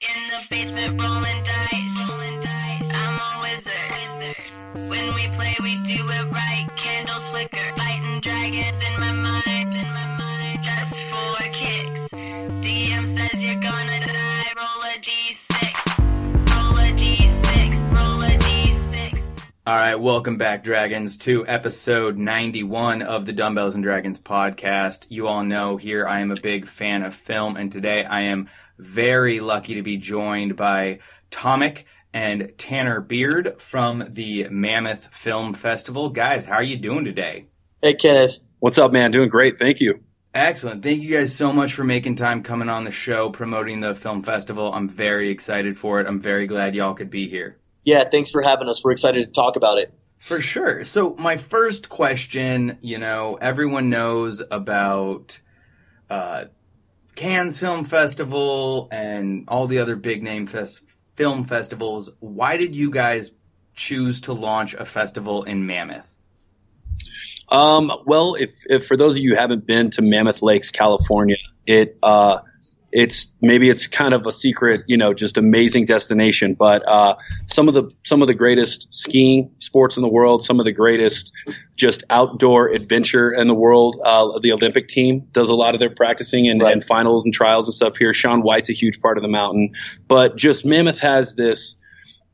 In the basement rolling dice. Rolling dice. I'm a wizard. When we play, we do it right. Candles flicker. Fighting dragons in my mind. In my mind. Just for kicks. DM says you're gonna die. Roll a d6. Roll a d6. Roll a d6. All right, welcome back, Dragons, to episode 91 of the Dumbbells and Dragons podcast. You all know here I am a big fan of film, and today I am very lucky to be joined by Tomik and Tanner Beard from the Mammoth Film Festival. Guys, how are you doing today? Hey, Kenneth. What's up, man? Doing great. Thank you. Excellent. Thank you guys so much for making time coming on the show, promoting the film festival. I'm very excited for it. I'm very glad y'all could be here. Yeah, thanks for having us. We're excited to talk about it. For sure. So, my first question you know, everyone knows about uh, Cannes Film Festival and all the other big name fest- film festivals. Why did you guys choose to launch a festival in Mammoth? Um, well, if, if for those of you who haven't been to Mammoth Lakes, California, it uh, it's maybe it's kind of a secret, you know, just amazing destination. But uh, some of the some of the greatest skiing sports in the world, some of the greatest just outdoor adventure in the world. Uh, the Olympic team does a lot of their practicing and, Right. and finals and trials and stuff here. Shaun White's a huge part of the mountain, but just Mammoth has this.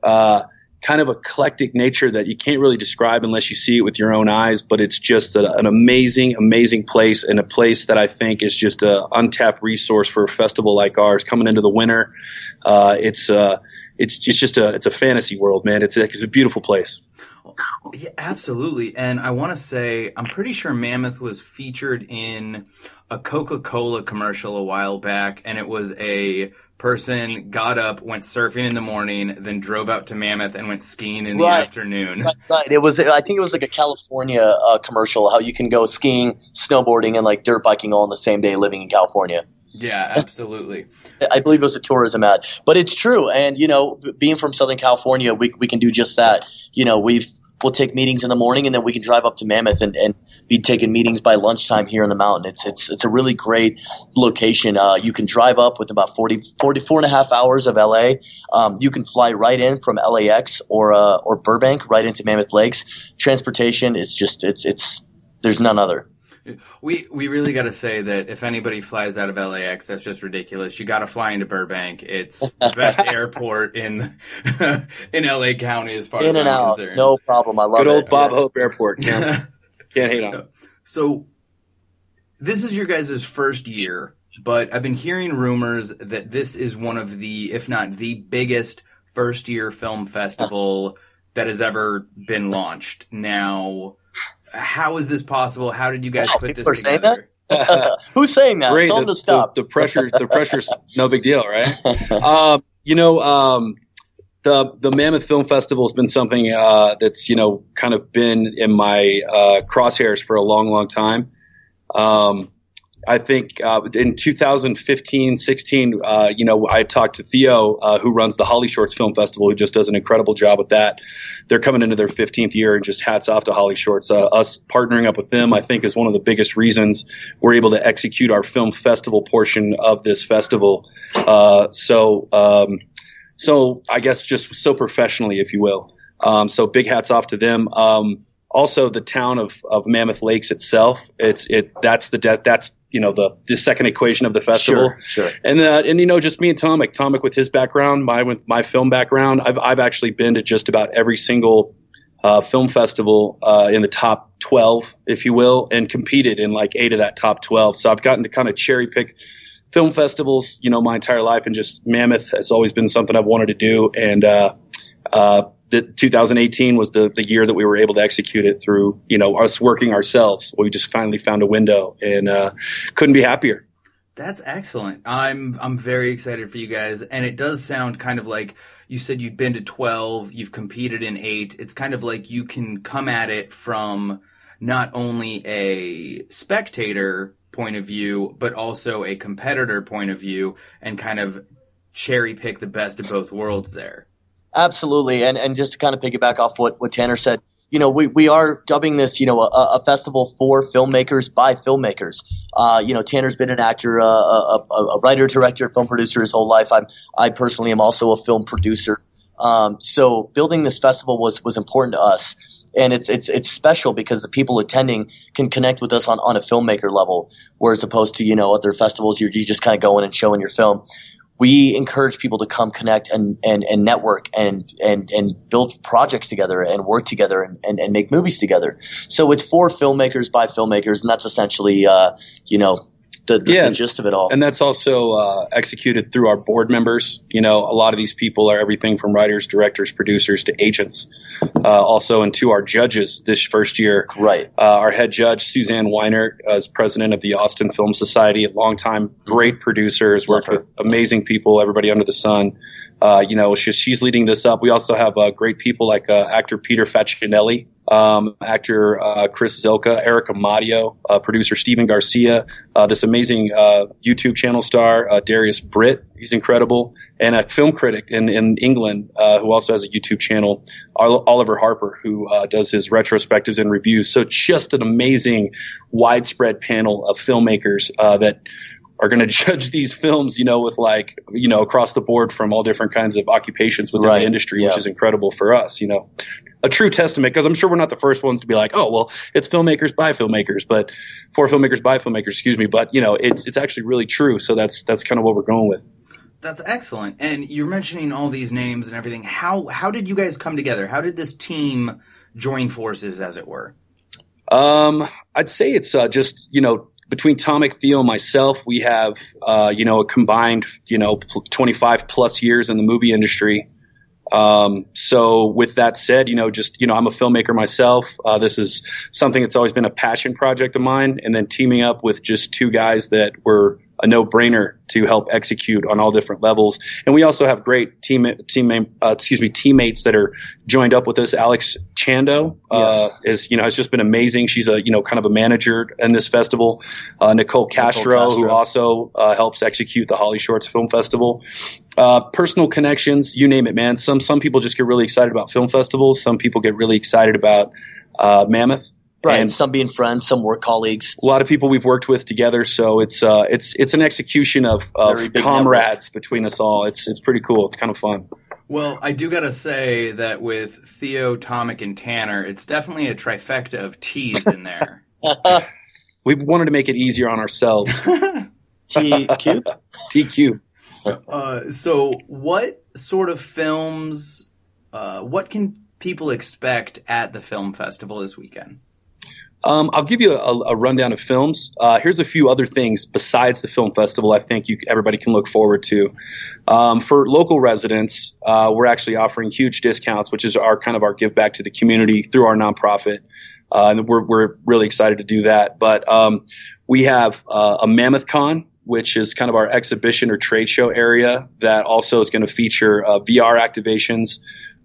Uh, kind of eclectic nature that you can't really describe unless you see it with your own eyes. But it's just a, an amazing, amazing place and a place that I think is just an untapped resource for a festival like ours coming into the winter. Uh, it's uh, it's just a it's a fantasy world, man. It's a, it's a beautiful place. Yeah, absolutely. And I want to say, I'm pretty sure Mammoth was featured in a Coca Cola commercial a while back, and it was a person got up, went surfing in the morning, then drove out to Mammoth and went skiing in the Right. afternoon. Right, right. It was. I think it was like a California uh, commercial. How you can go skiing, snowboarding, and like dirt biking all in the same day, living in California. Yeah, absolutely. I believe it was a tourism ad, but it's true. And you know, being from Southern California, we we can do just that. You know, we've we'll take meetings in the morning, and then we can drive up to Mammoth and, and be taking meetings by lunchtime here in the mountain. It's it's it's a really great location. Uh, you can drive up with about 40, 44 and a half hours of LA. Um, you can fly right in from LAX or uh, or Burbank right into Mammoth Lakes. Transportation is just it's it's there's none other. We we really got to say that if anybody flies out of LAX, that's just ridiculous. You got to fly into Burbank. It's the best airport in in LA County as far In as and I'm out, concerned. no problem. I love it. Good old it. Bob Hope Airport. Can't, can't hate on. it. So, this is your guys' first year, but I've been hearing rumors that this is one of the, if not the biggest first year film festival that has ever been launched. Now, how is this possible? How did you guys Wow, put this people saying together? Who's saying that? Great. Tell the, them to stop. The, the pressure, the pressure's no big deal, right? um, you know, um, the the Mammoth Film Festival has been something uh, that's you know kind of been in my uh, crosshairs for a long, long time. Um, I think uh, in 2015, 16, uh, you know, I talked to Theo, uh, who runs the Holly Shorts Film Festival, who just does an incredible job with that. They're coming into their 15th year, and just hats off to Holly Shorts. Uh, us partnering up with them, I think, is one of the biggest reasons we're able to execute our film festival portion of this festival. Uh, so, um, so I guess just so professionally, if you will. Um, so big hats off to them. Um, also, the town of, of Mammoth Lakes itself. It's it that's the de- that's you know the the second equation of the festival. Sure, sure. And uh, and you know just me and Tomik, Tomik with his background, my with my film background. I've I've actually been to just about every single uh, film festival uh, in the top 12, if you will, and competed in like eight of that top 12. So I've gotten to kind of cherry pick film festivals, you know, my entire life, and just Mammoth has always been something I've wanted to do. And uh, the 2018 was the the year that we were able to execute it through, you know, us working ourselves. We just finally found a window, and uh, couldn't be happier. That's excellent. I'm I'm very excited for you guys, and it does sound kind of like you said you'd been to twelve, you've competed in eight. It's kind of like you can come at it from not only a spectator point of view, but also a competitor point of view, and kind of cherry pick the best of both worlds there. Absolutely, and and just to kind of piggyback off what what Tanner said, you know, we, we are dubbing this, you know, a, a festival for filmmakers by filmmakers. Uh, you know, Tanner's been an actor, uh, a, a, writer, director, film producer his whole life. I'm, I personally am also a film producer. Um, so building this festival was, was important to us. And it's, it's, it's special because the people attending can connect with us on, on a filmmaker level, whereas opposed to, you know, other festivals, you're, you just kind of go in and showing your film we encourage people to come connect and, and, and network and, and, and build projects together and work together and, and, and make movies together. So it's for filmmakers by filmmakers, and that's essentially, uh, you know, the, the, yeah. the gist of it all. And that's also uh, executed through our board members. You know, a lot of these people are everything from writers, directors, producers to agents. Uh, also, and to our judges this first year. Right. Uh, our head judge, Suzanne Weiner, is president of the Austin Film Society, a longtime great producer, has worked with amazing people, everybody under the sun. Uh, you know, she's, she's leading this up. We also have uh, great people like uh, actor Peter Facinelli, um, actor uh, Chris Zylka, Erica Madio, uh, producer Stephen Garcia, uh, this amazing uh, YouTube channel star uh, Darious Britt, he's incredible, and a film critic in, in England uh, who also has a YouTube channel, Oliver Harper, who does his retrospectives and reviews. So just an amazing, widespread panel of filmmakers that are going to judge these films, you know, with like, you know, across the board from all different kinds of occupations within right. the industry, yeah. which is incredible for us, you know a true testament because I'm sure we're not the first ones to be like, oh, well, it's filmmakers by filmmakers, but for filmmakers by filmmakers, excuse me. But you know, it's it's actually really true. So that's that's kind of what we're going with. That's excellent. And you're mentioning all these names and everything. How how did you guys come together? How did this team join forces, as it were? Um, I'd say it's uh, just you know between Tomik, Theo, and myself, we have uh, you know a combined you know 25 plus years in the movie industry. Um, so with that said, you know, just, you know, I'm a filmmaker myself. Uh, this is something that's always been a passion project of mine. And then teaming up with just two guys that were a no-brainer to help execute on all different levels. And we also have great team team uh, excuse me teammates that are joined up with us. Alex Chando uh, yes. is you know has just been amazing. She's a you know kind of a manager in this festival. Uh, Nicole, Castro, Nicole, Castro, who also uh, helps execute the Holly Shorts Film Festival. Uh, personal connections, you name it, man. Some some people just get really excited about film festivals. Some people get really excited about uh, Mammoth. Right, and some being friends, some work colleagues. A lot of people we've worked with together, so it's uh, it's it's an execution of, of comrades network. between us all. It's it's pretty cool. It's kind of fun. Well, I do gotta say that with Theo, Tomik, and Tanner, it's definitely a trifecta of T's in there. we wanted to make it easier on ourselves. T cube. T cube. Uh, so, what sort of films? Uh, what can people expect at the film festival this weekend? Um, I'll give you a, a rundown of films. Uh, here's a few other things besides the film festival. I think you, everybody can look forward to. Um, for local residents, uh, we're actually offering huge discounts, which is our kind of our give back to the community through our nonprofit. Uh, and we're we're really excited to do that. But um, we have uh, a Mammoth Con, which is kind of our exhibition or trade show area that also is going to feature uh, VR activations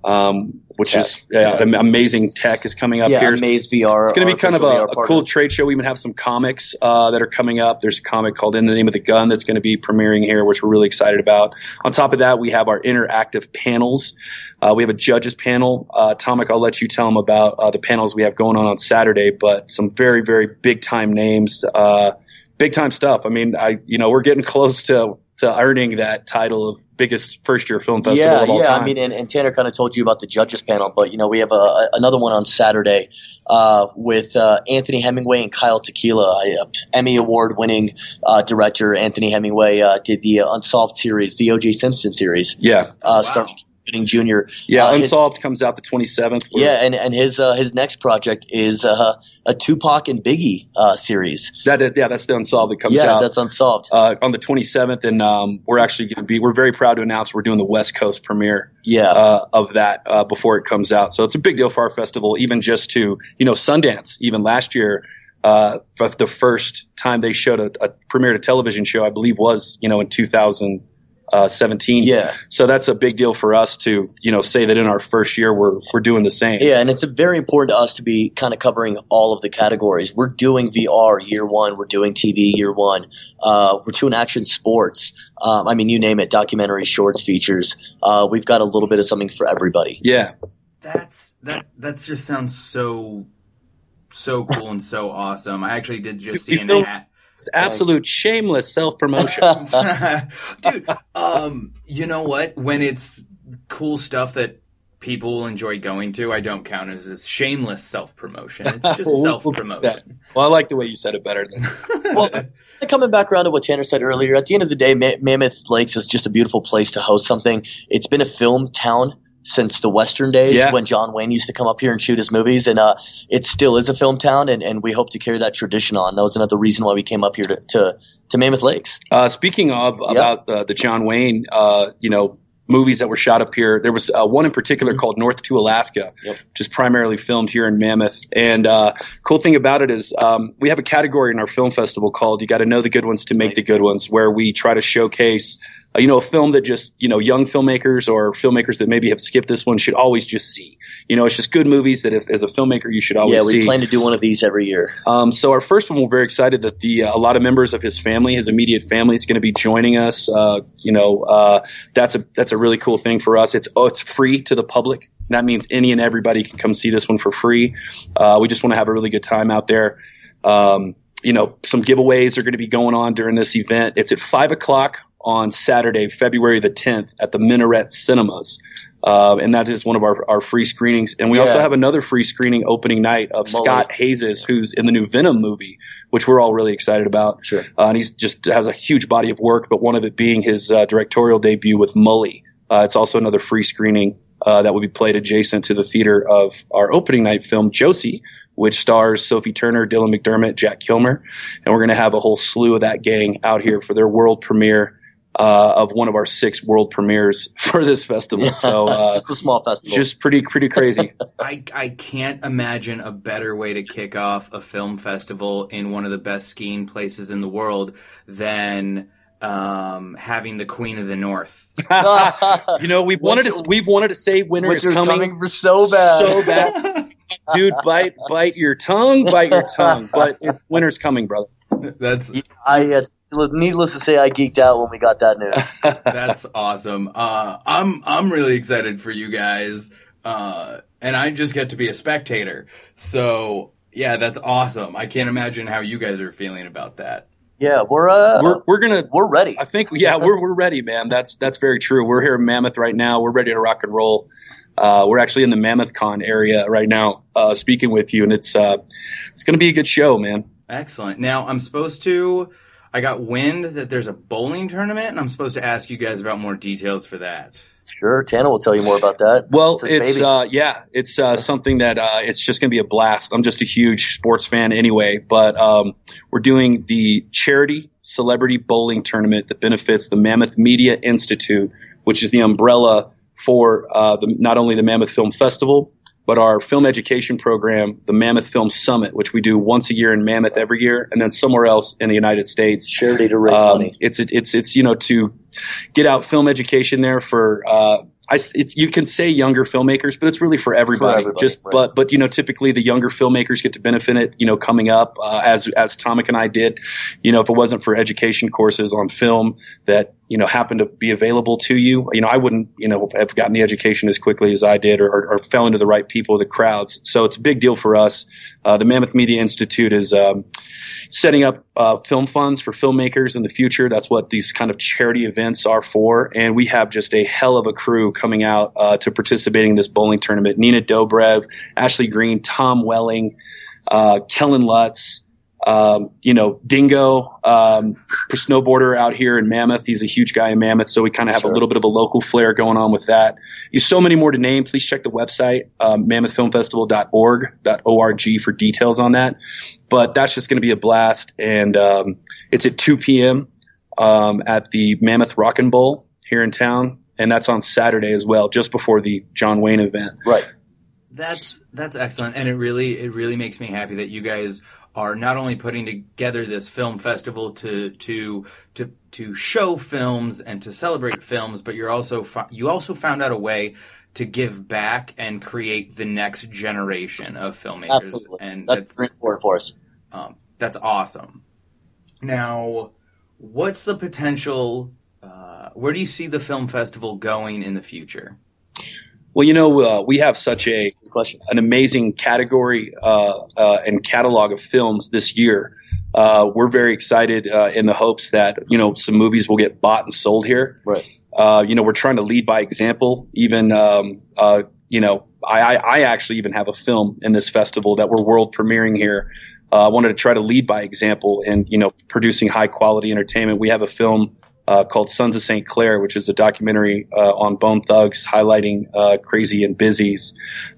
um, which tech. is yeah, yeah. amazing tech is coming up yeah, here. Amaze VR. It's going to be kind of a, a cool trade show. We even have some comics uh, that are coming up. There's a comic called In the Name of the Gun that's going to be premiering here, which we're really excited about. On top of that, we have our interactive panels. Uh, we have a judges panel. Uh, Tomik, I'll let you tell them about uh, the panels we have going on on Saturday, but some very, very big time names, uh, big time stuff. I mean, I, you know, we're getting close to to earning that title of biggest first year film festival yeah, of all yeah. time. I mean, and, and Tanner kind of told you about the judges panel, but you know, we have a, another one on Saturday uh, with uh, Anthony Hemingway and Kyle Tekiela, uh, Emmy award winning uh, director. Anthony Hemingway uh, did the Unsolved series, the O.J. Simpson series. Yeah, uh, wow. starring Gooding Jr. Yeah, uh, Unsolved his, comes out the 27th. Yeah, and and his uh, his next project is uh, a Tupac and Biggie uh, series. That is, yeah, that's the Unsolved that comes yeah, out. Yeah, that's Unsolved uh, on the 27th, and um, we're actually going to be we're very proud to announce we're doing the West Coast premiere. Yeah. Uh, of that before it comes out, so it's a big deal for our festival, even just to you know Sundance. Even last year. Uh, the first time they showed a, a premiered a television show, I believe, was you know in 2000, uh, 17. Yeah. So that's a big deal for us to, you know, say that in our first year we're we're doing the same. Yeah, and it's very important to us to be kind of covering all of the categories. We're doing VR year one. We're doing TV year one. Uh, we're doing action sports. Um, I mean, you name it, documentary, shorts, features. Uh, we've got a little bit of something for everybody. Yeah. That's that. That just sounds so so cool and so awesome. I actually did just see an You ad. It's absolute shameless self promotion. Dude, um, you know what? When it's cool stuff that people will enjoy going to, I don't count as a shameless self promotion. It's just self we'll do that. promotion. well, I like the way you said it better than Well, coming back around to what Tanner said earlier, at the end of the day, Ma- Mammoth Lakes is just a beautiful place to host something. It's been a film town since the Western days Yeah. when John Wayne used to come up here and shoot his movies, and uh, it still is a film town, and, and we hope to carry that tradition on. That was another reason why we came up here to, to, to Mammoth Lakes. Uh, speaking of about uh, the John Wayne, uh, you know, movies that were shot up here, there was uh, one in particular called North to Alaska, Yep. which is primarily filmed here in Mammoth. And uh, cool thing about it is um, we have a category in our film festival called "You Got to Know the Good Ones to Make the Good Ones," where we try to showcase. Uh, you know, a film that just, you know, young filmmakers or filmmakers that maybe have skipped this one should always just see. You know, it's just good movies that if, as a filmmaker, you should always see. Yeah, we plan to do one of these every year. Um, so our first one, we're very excited that the uh, a lot of members of his family, his immediate family, is going to be joining us. Uh, you know, uh, that's a that's a really cool thing for us. It's oh, it's free to the public. That means any and everybody can come see this one for free. Uh, we just want to have a really good time out there. Um, you know, some giveaways are going to be going on during this event. It's at five o'clock on Saturday, February the 10th, at the Minaret Cinemas. Uh, and that is one of our, our free screenings. And we also have another free screening opening night of. Scott Haze, who's in the new Venom movie, which we're all really excited about. Sure. Uh, and he just has a huge body of work, but one of it being his uh, directorial debut with Mully. Uh, it's also another free screening uh, that will be played adjacent to the theater of our opening night film, Josie, which stars Sophie Turner, Dylan McDermott, Jack Kilmer. And we're going to have a whole slew of that gang out here for their world premiere uh, of one of our six world premieres for this festival. So uh, just a small festival. just pretty, pretty crazy. I, I can't imagine a better way to kick off a film festival in one of the best skiing places in the world than um, having the Queen of the North. you know, we've wanted to Winter- we've wanted to say winter is Winter's coming, coming for so bad. so bad, dude. Bite bite your tongue, bite your tongue. But winter's coming, brother. That's I uh, needless to say, I geeked out when we got that news. that's awesome. Uh, I'm I'm really excited for you guys, uh, and I just get to be a spectator. So yeah, that's awesome. I can't imagine how you guys are feeling about that. yeah, we're uh, We're we're gonna. we're ready. I think yeah, we're we're ready, man. That's that's very true. We're here in Mammoth right now. We're ready to rock and roll. Uh, we're actually in the Mammoth Con area right now, uh, speaking with you, and it's uh, it's gonna be a good show, man. Excellent. Now I'm supposed to. I got wind that there's a bowling tournament, and I'm supposed to ask you guys about more details for that. Sure, Tanner will tell you more about that. Well, his it's uh, yeah, it's uh, something that uh, it's just going to be a blast. I'm just a huge sports fan anyway, but um, we're doing the charity celebrity bowling tournament that benefits the Mammoth Media Institute, which is the umbrella for uh, the, not only the Mammoth Film Festival but our film education program, the Mammoth Film Summit, which we do once a year in Mammoth every year, and then somewhere else in the United States. charity to raise Um, money. It's it's it's you know to get out film education there for uh, I it's you can say younger filmmakers, but it's really for everybody. everybody, Just right. but but you know typically the younger filmmakers get to benefit it. You know coming up uh, as as Tomik and I did. You know if it wasn't for education courses on film that you know happened to be available to you, you know I wouldn't you know have gotten the education as quickly as I did or, or, or fell into the right people, the crowds. So it's a big deal for us. Uh, the Mammoth Media Institute is. Um, setting up uh, film funds for filmmakers in the future. That's what these kind of charity events are for. And we have just a hell of a crew coming out uh, to participating in this bowling tournament. Nina Dobrev, Ashley Greene, Tom Welling, uh, Kellen Lutz. Um, you know, Dingo, um, snowboarder out here in Mammoth. He's a huge guy in Mammoth, so we kind of have Sure. a little bit of a local flair going on with that. There's so many more to name. Please check the website, um, mammothfilmfestival.org for details on that but that's just going to be a blast. And um, it's at 2 p.m. Um, at the Mammoth Rockin' Bowl here in town, and that's on Saturday as well, just before the John Wayne event. Right. That's that's excellent, and it really it really makes me happy that you guys are not only putting together this film festival to to to to show films and to celebrate films, but you're also you also found out a way to give back and create the next generation of filmmakers, Absolutely. and That's, that's for us. um, that's awesome. Now, what's the potential? Uh, where do you see the film festival going in the future? Well, you know, uh, we have such a an amazing category uh, uh, and catalog of films this year. Uh, we're very excited uh, in the hopes that you know some movies will get bought and sold here. Right. Uh, you know, we're trying to lead by example. Even um, uh, you know, I, I, I actually even have a film in this festival that we're world premiering here. Uh, I wanted to try to lead by example in you know producing high quality entertainment. We have a film uh, called Sons of St. Clair, which is a documentary uh, on Bone Thugs highlighting uh, Krayzie and Bizzy's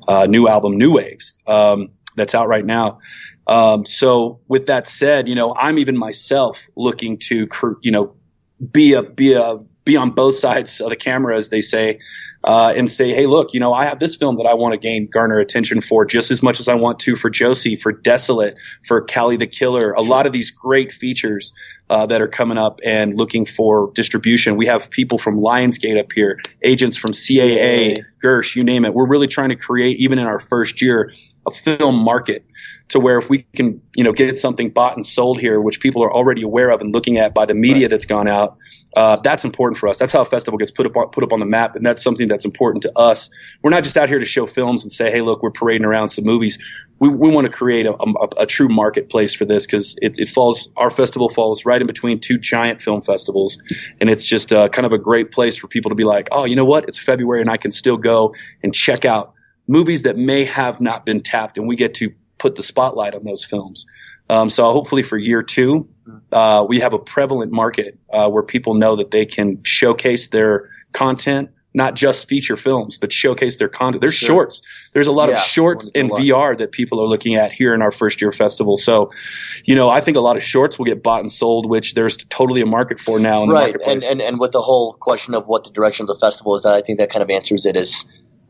uh, new album, New Waves, um, that's out right now. Um, so, with that said, you know, I'm even myself looking to, you know, be a be a be on both sides of the camera, as they say, uh, and say, hey, look, you know, I have this film that I want to gain garner attention for just as much as I want to for Josie, for Desolate, for Callie the Killer. A lot of these great features uh, that are coming up and looking for distribution. We have people from Lionsgate up here, agents from CAA, CAA. Gersh, you name it. We're really trying to create, even in our first year, a film market to where if we can, you know, get something bought and sold here, which people are already aware of and looking at by the media that's gone out, uh, that's important for us. That's how a festival gets put up on, put up on the map, and that's something that's important to us. We're not just out here to show films and say, hey, look, we're parading around some movies. We, we want to create a, a, a true marketplace for this because it, it falls. Our festival falls right in between two giant film festivals, and it's just uh, kind of a great place for people to be like, oh, you know what? It's February, and I can still go and check out movies that may have not been tapped, and we get to put the spotlight on those films. Um, so hopefully for year two, uh, we have a prevalent market uh, where people know that they can showcase their content, not just feature films, but showcase their content. There's Sure. shorts. There's a lot of shorts in wanna do a lot. VR that people are looking at here in our first year festival. So, you know, I think a lot of shorts will get bought and sold, which there's totally a market for now in the right and, marketplace. and and with the whole question of what the direction of the festival is i think that kind of answers it is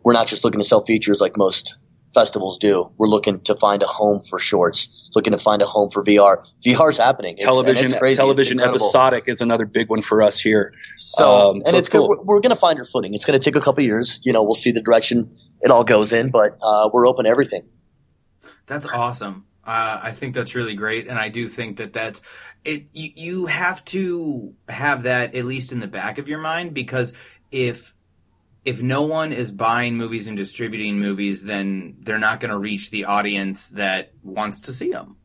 we're not just looking to sell features like most festivals do we're looking to find a home for shorts looking to find a home for vr vr's happening It's- television, it's crazy. Television incredible. episodic is another big one for us here. so um, and so it's it's cool. we're, we're going to find our footing it's going to take a couple years you know we'll see the direction it all goes in but uh, we're open to everything That's awesome. Uh, I think that's really great, and I do think that that's it. You, you have to have that at least in the back of your mind because if if no one is buying movies and distributing movies, then they're not going to reach the audience that wants to see them.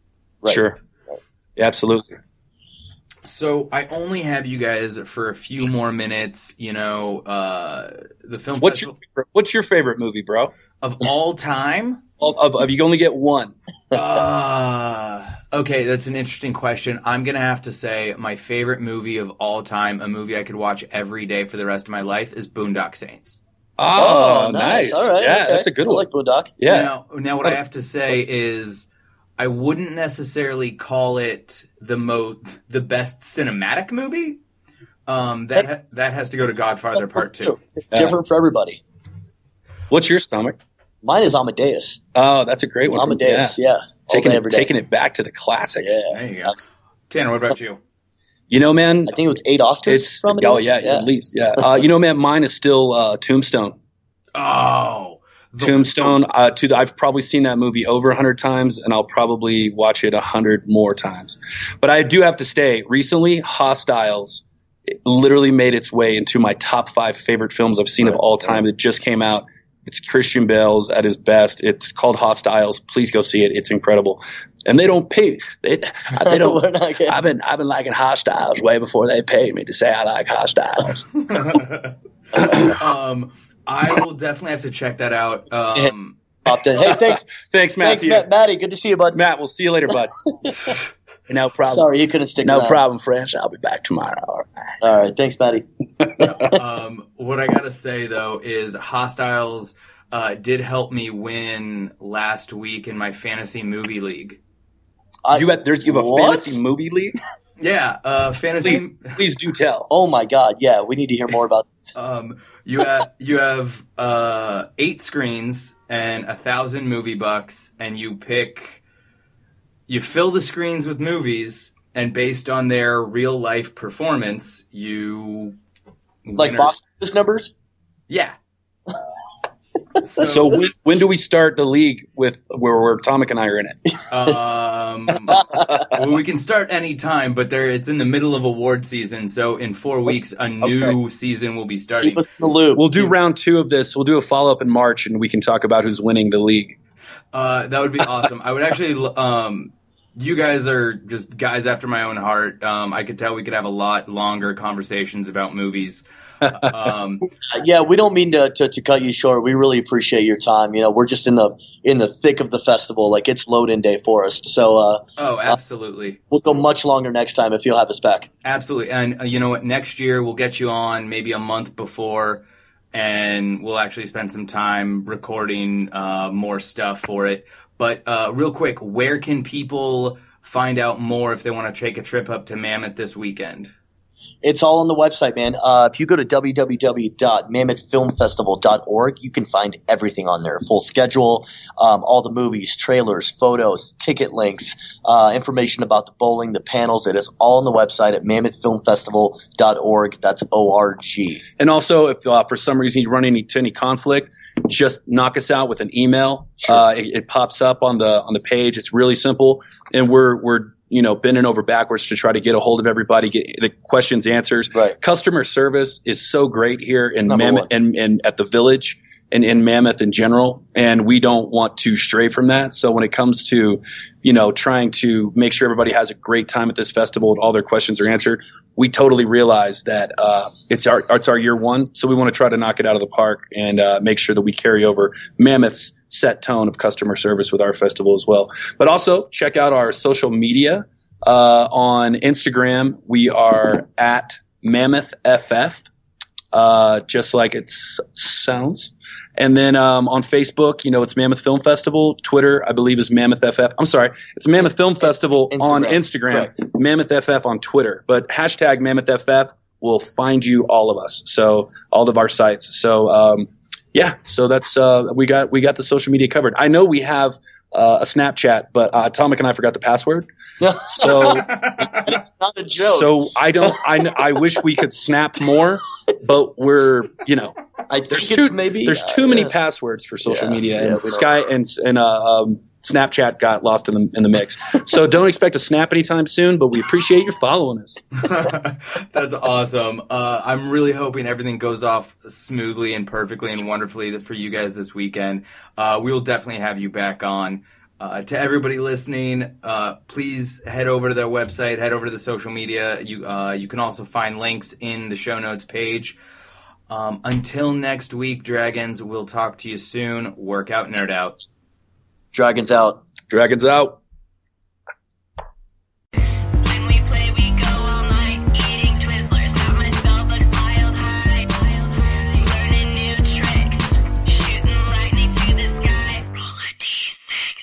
Right. Sure. Yeah, absolutely. So I only have you guys for a few more minutes. You know, uh, the film What's your festival favorite, what's your favorite movie, bro? of all time. Of, of, of you only get one. Uh, okay, that's an interesting question. I'm gonna have to say my favorite movie of all time, a movie I could watch every day for the rest of my life, is Boondock Saints. Oh, nice. all right yeah, okay. that's a good I one. like Boondock. yeah. Now, now what I have to say is, I wouldn't necessarily call it the mo the best cinematic movie. Um, that ha- that has to go to Godfather Part Two. It's Yeah. different for everybody. What's your stomach? Mine is Amadeus. Oh, that's a great one. from- Amadeus, yeah. yeah. All Taking it, taking it back to the classics. Yeah. There you go. Tanner, what about you? You know, man, I think it was eight Oscars it's from Amadeus. oh yeah, at least yeah. Uh, you know, man, mine is still uh, Tombstone. Oh, the- Tombstone. Uh, to the, I've probably seen that movie over a hundred times, and I'll probably watch it a hundred more times. But I do have to stay. Recently, Hostiles it literally made its way into my top five favorite films I've seen of all time. It just came out. It's Christian Bale's at his best. It's called Hostiles. Please go see it. It's incredible. And they don't pay. They, they don't. We're not getting- I've been I've been liking Hostiles way before they paid me to say I like Hostiles. um, I will definitely have to check that out. Um, Hey, thanks, Thanks, thanks, Matthew. Matt, Matty. Good to see you, bud. Matt, we'll see you later, bud. No problem. Sorry, you couldn't stick. No around. problem, French. I'll be back tomorrow. All right. All right. thanks, Matty. um, what I gotta say though is Hostiles uh, did help me win last week in my fantasy movie league. I, you have there's you have a What? fantasy movie league. Yeah, uh, fantasy. Please, please do tell. oh my God, yeah, we need to hear more about. Um, you have you have uh, eight screens and a thousand movie bucks, and you pick. You fill the screens with movies, and based on their real life performance, you Like winner- box office numbers. Yeah. So when, when do we start the league with where, where Tomik and I are in it? um, well, we can start any time, but there it's in the middle of award season, so in four weeks a new season will be starting. Keep us in the loop. We'll do round two of this. We'll do a follow up in March, and we can talk about who's winning the league. Uh, that would be awesome. I would actually. Um, you guys are just guys after my own heart. Um, I could tell we could have a lot longer conversations about movies. Um, yeah, we don't mean to, to, to cut you short. We really appreciate your time. You know, we're just in the in the thick of the festival. Like it's load in day for us. So uh, oh, absolutely. we'll go much longer next time if you'll have us back. Absolutely. And uh, you know what? Next year we'll get you on maybe a month before, and we'll actually spend some time recording uh, more stuff for it. But uh, real quick, where can people find out more if they want to take a trip up to Mammoth this weekend? It's all on the website, man. Uh, if you go to www.mammothfilmfestival.org, you can find everything on there. Full schedule, um, all the movies, trailers, photos, ticket links, uh, information about the bowling, the panels. It is all on the website at mammothfilmfestival.org. That's O-R-G. And also, if uh, for some reason you run into any conflict, just knock us out with an email. Sure. Uh, it, it pops up on the on the page. It's really simple, and we're we're you know bending over backwards to try to get a hold of everybody, get the questions answers. Right. Customer service is so great here in number Mammoth and, and at the village and in Mammoth in general, and we don't want to stray from that. So when it comes to you know trying to make sure everybody has a great time at this festival and all their questions are answered, we totally realize that uh, it's our it's our year one, so we want to try to knock it out of the park and uh, make sure that we carry over Mammoth's set tone of customer service with our festival as well. But also check out our social media uh, on Instagram. We are at Mammoth FF, uh, just like it sounds. And then um, on Facebook, you know, it's Mammoth Film Festival. Twitter, I believe, is Mammoth FF. I'm sorry, it's Mammoth Film Festival on Instagram. Instagram, Mammoth FF on Twitter. But hashtag Mammoth FF will find you all of us. So all of our sites. So um, yeah, so that's uh, we got we got the social media covered. I know we have uh, a Snapchat, but uh, Atomic and I forgot the password. So it's not a joke. so I don't I, I wish we could snap more, but we're you know I think there's too maybe there's uh, too many yeah. passwords for social Yeah, media yeah, and Sky and and uh, um, Snapchat got lost in the in the mix. So don't expect a snap anytime soon, but we appreciate you following us. That's awesome. Uh, I'm really hoping everything goes off smoothly and perfectly and wonderfully for you guys this weekend. Uh, we will definitely have you back on. Uh, to everybody listening, uh, please head over to their website, head over to the social media. You uh, you can also find links in the show notes page. Um, until next week, dragons. We'll talk to you soon. Work out, nerd out. Dragons out. Dragons out. When we play, we go all night, eating Twizzlers. Got myself a wild high, learning new tricks, shooting lightning to the sky. Roll a d6.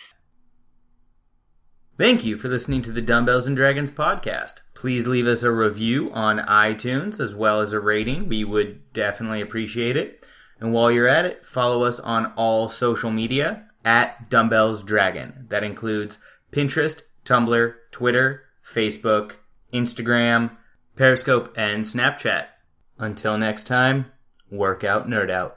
Thank you for listening to the Dumbbells and Dragons podcast. Please leave us a review on iTunes as well as a rating. We would definitely appreciate it. And while you're at it, follow us on all social media at Dumbbells Dragon. That includes Pinterest, Tumblr, Twitter, Facebook, Instagram, Periscope, and Snapchat. Until next time, work out, nerd out.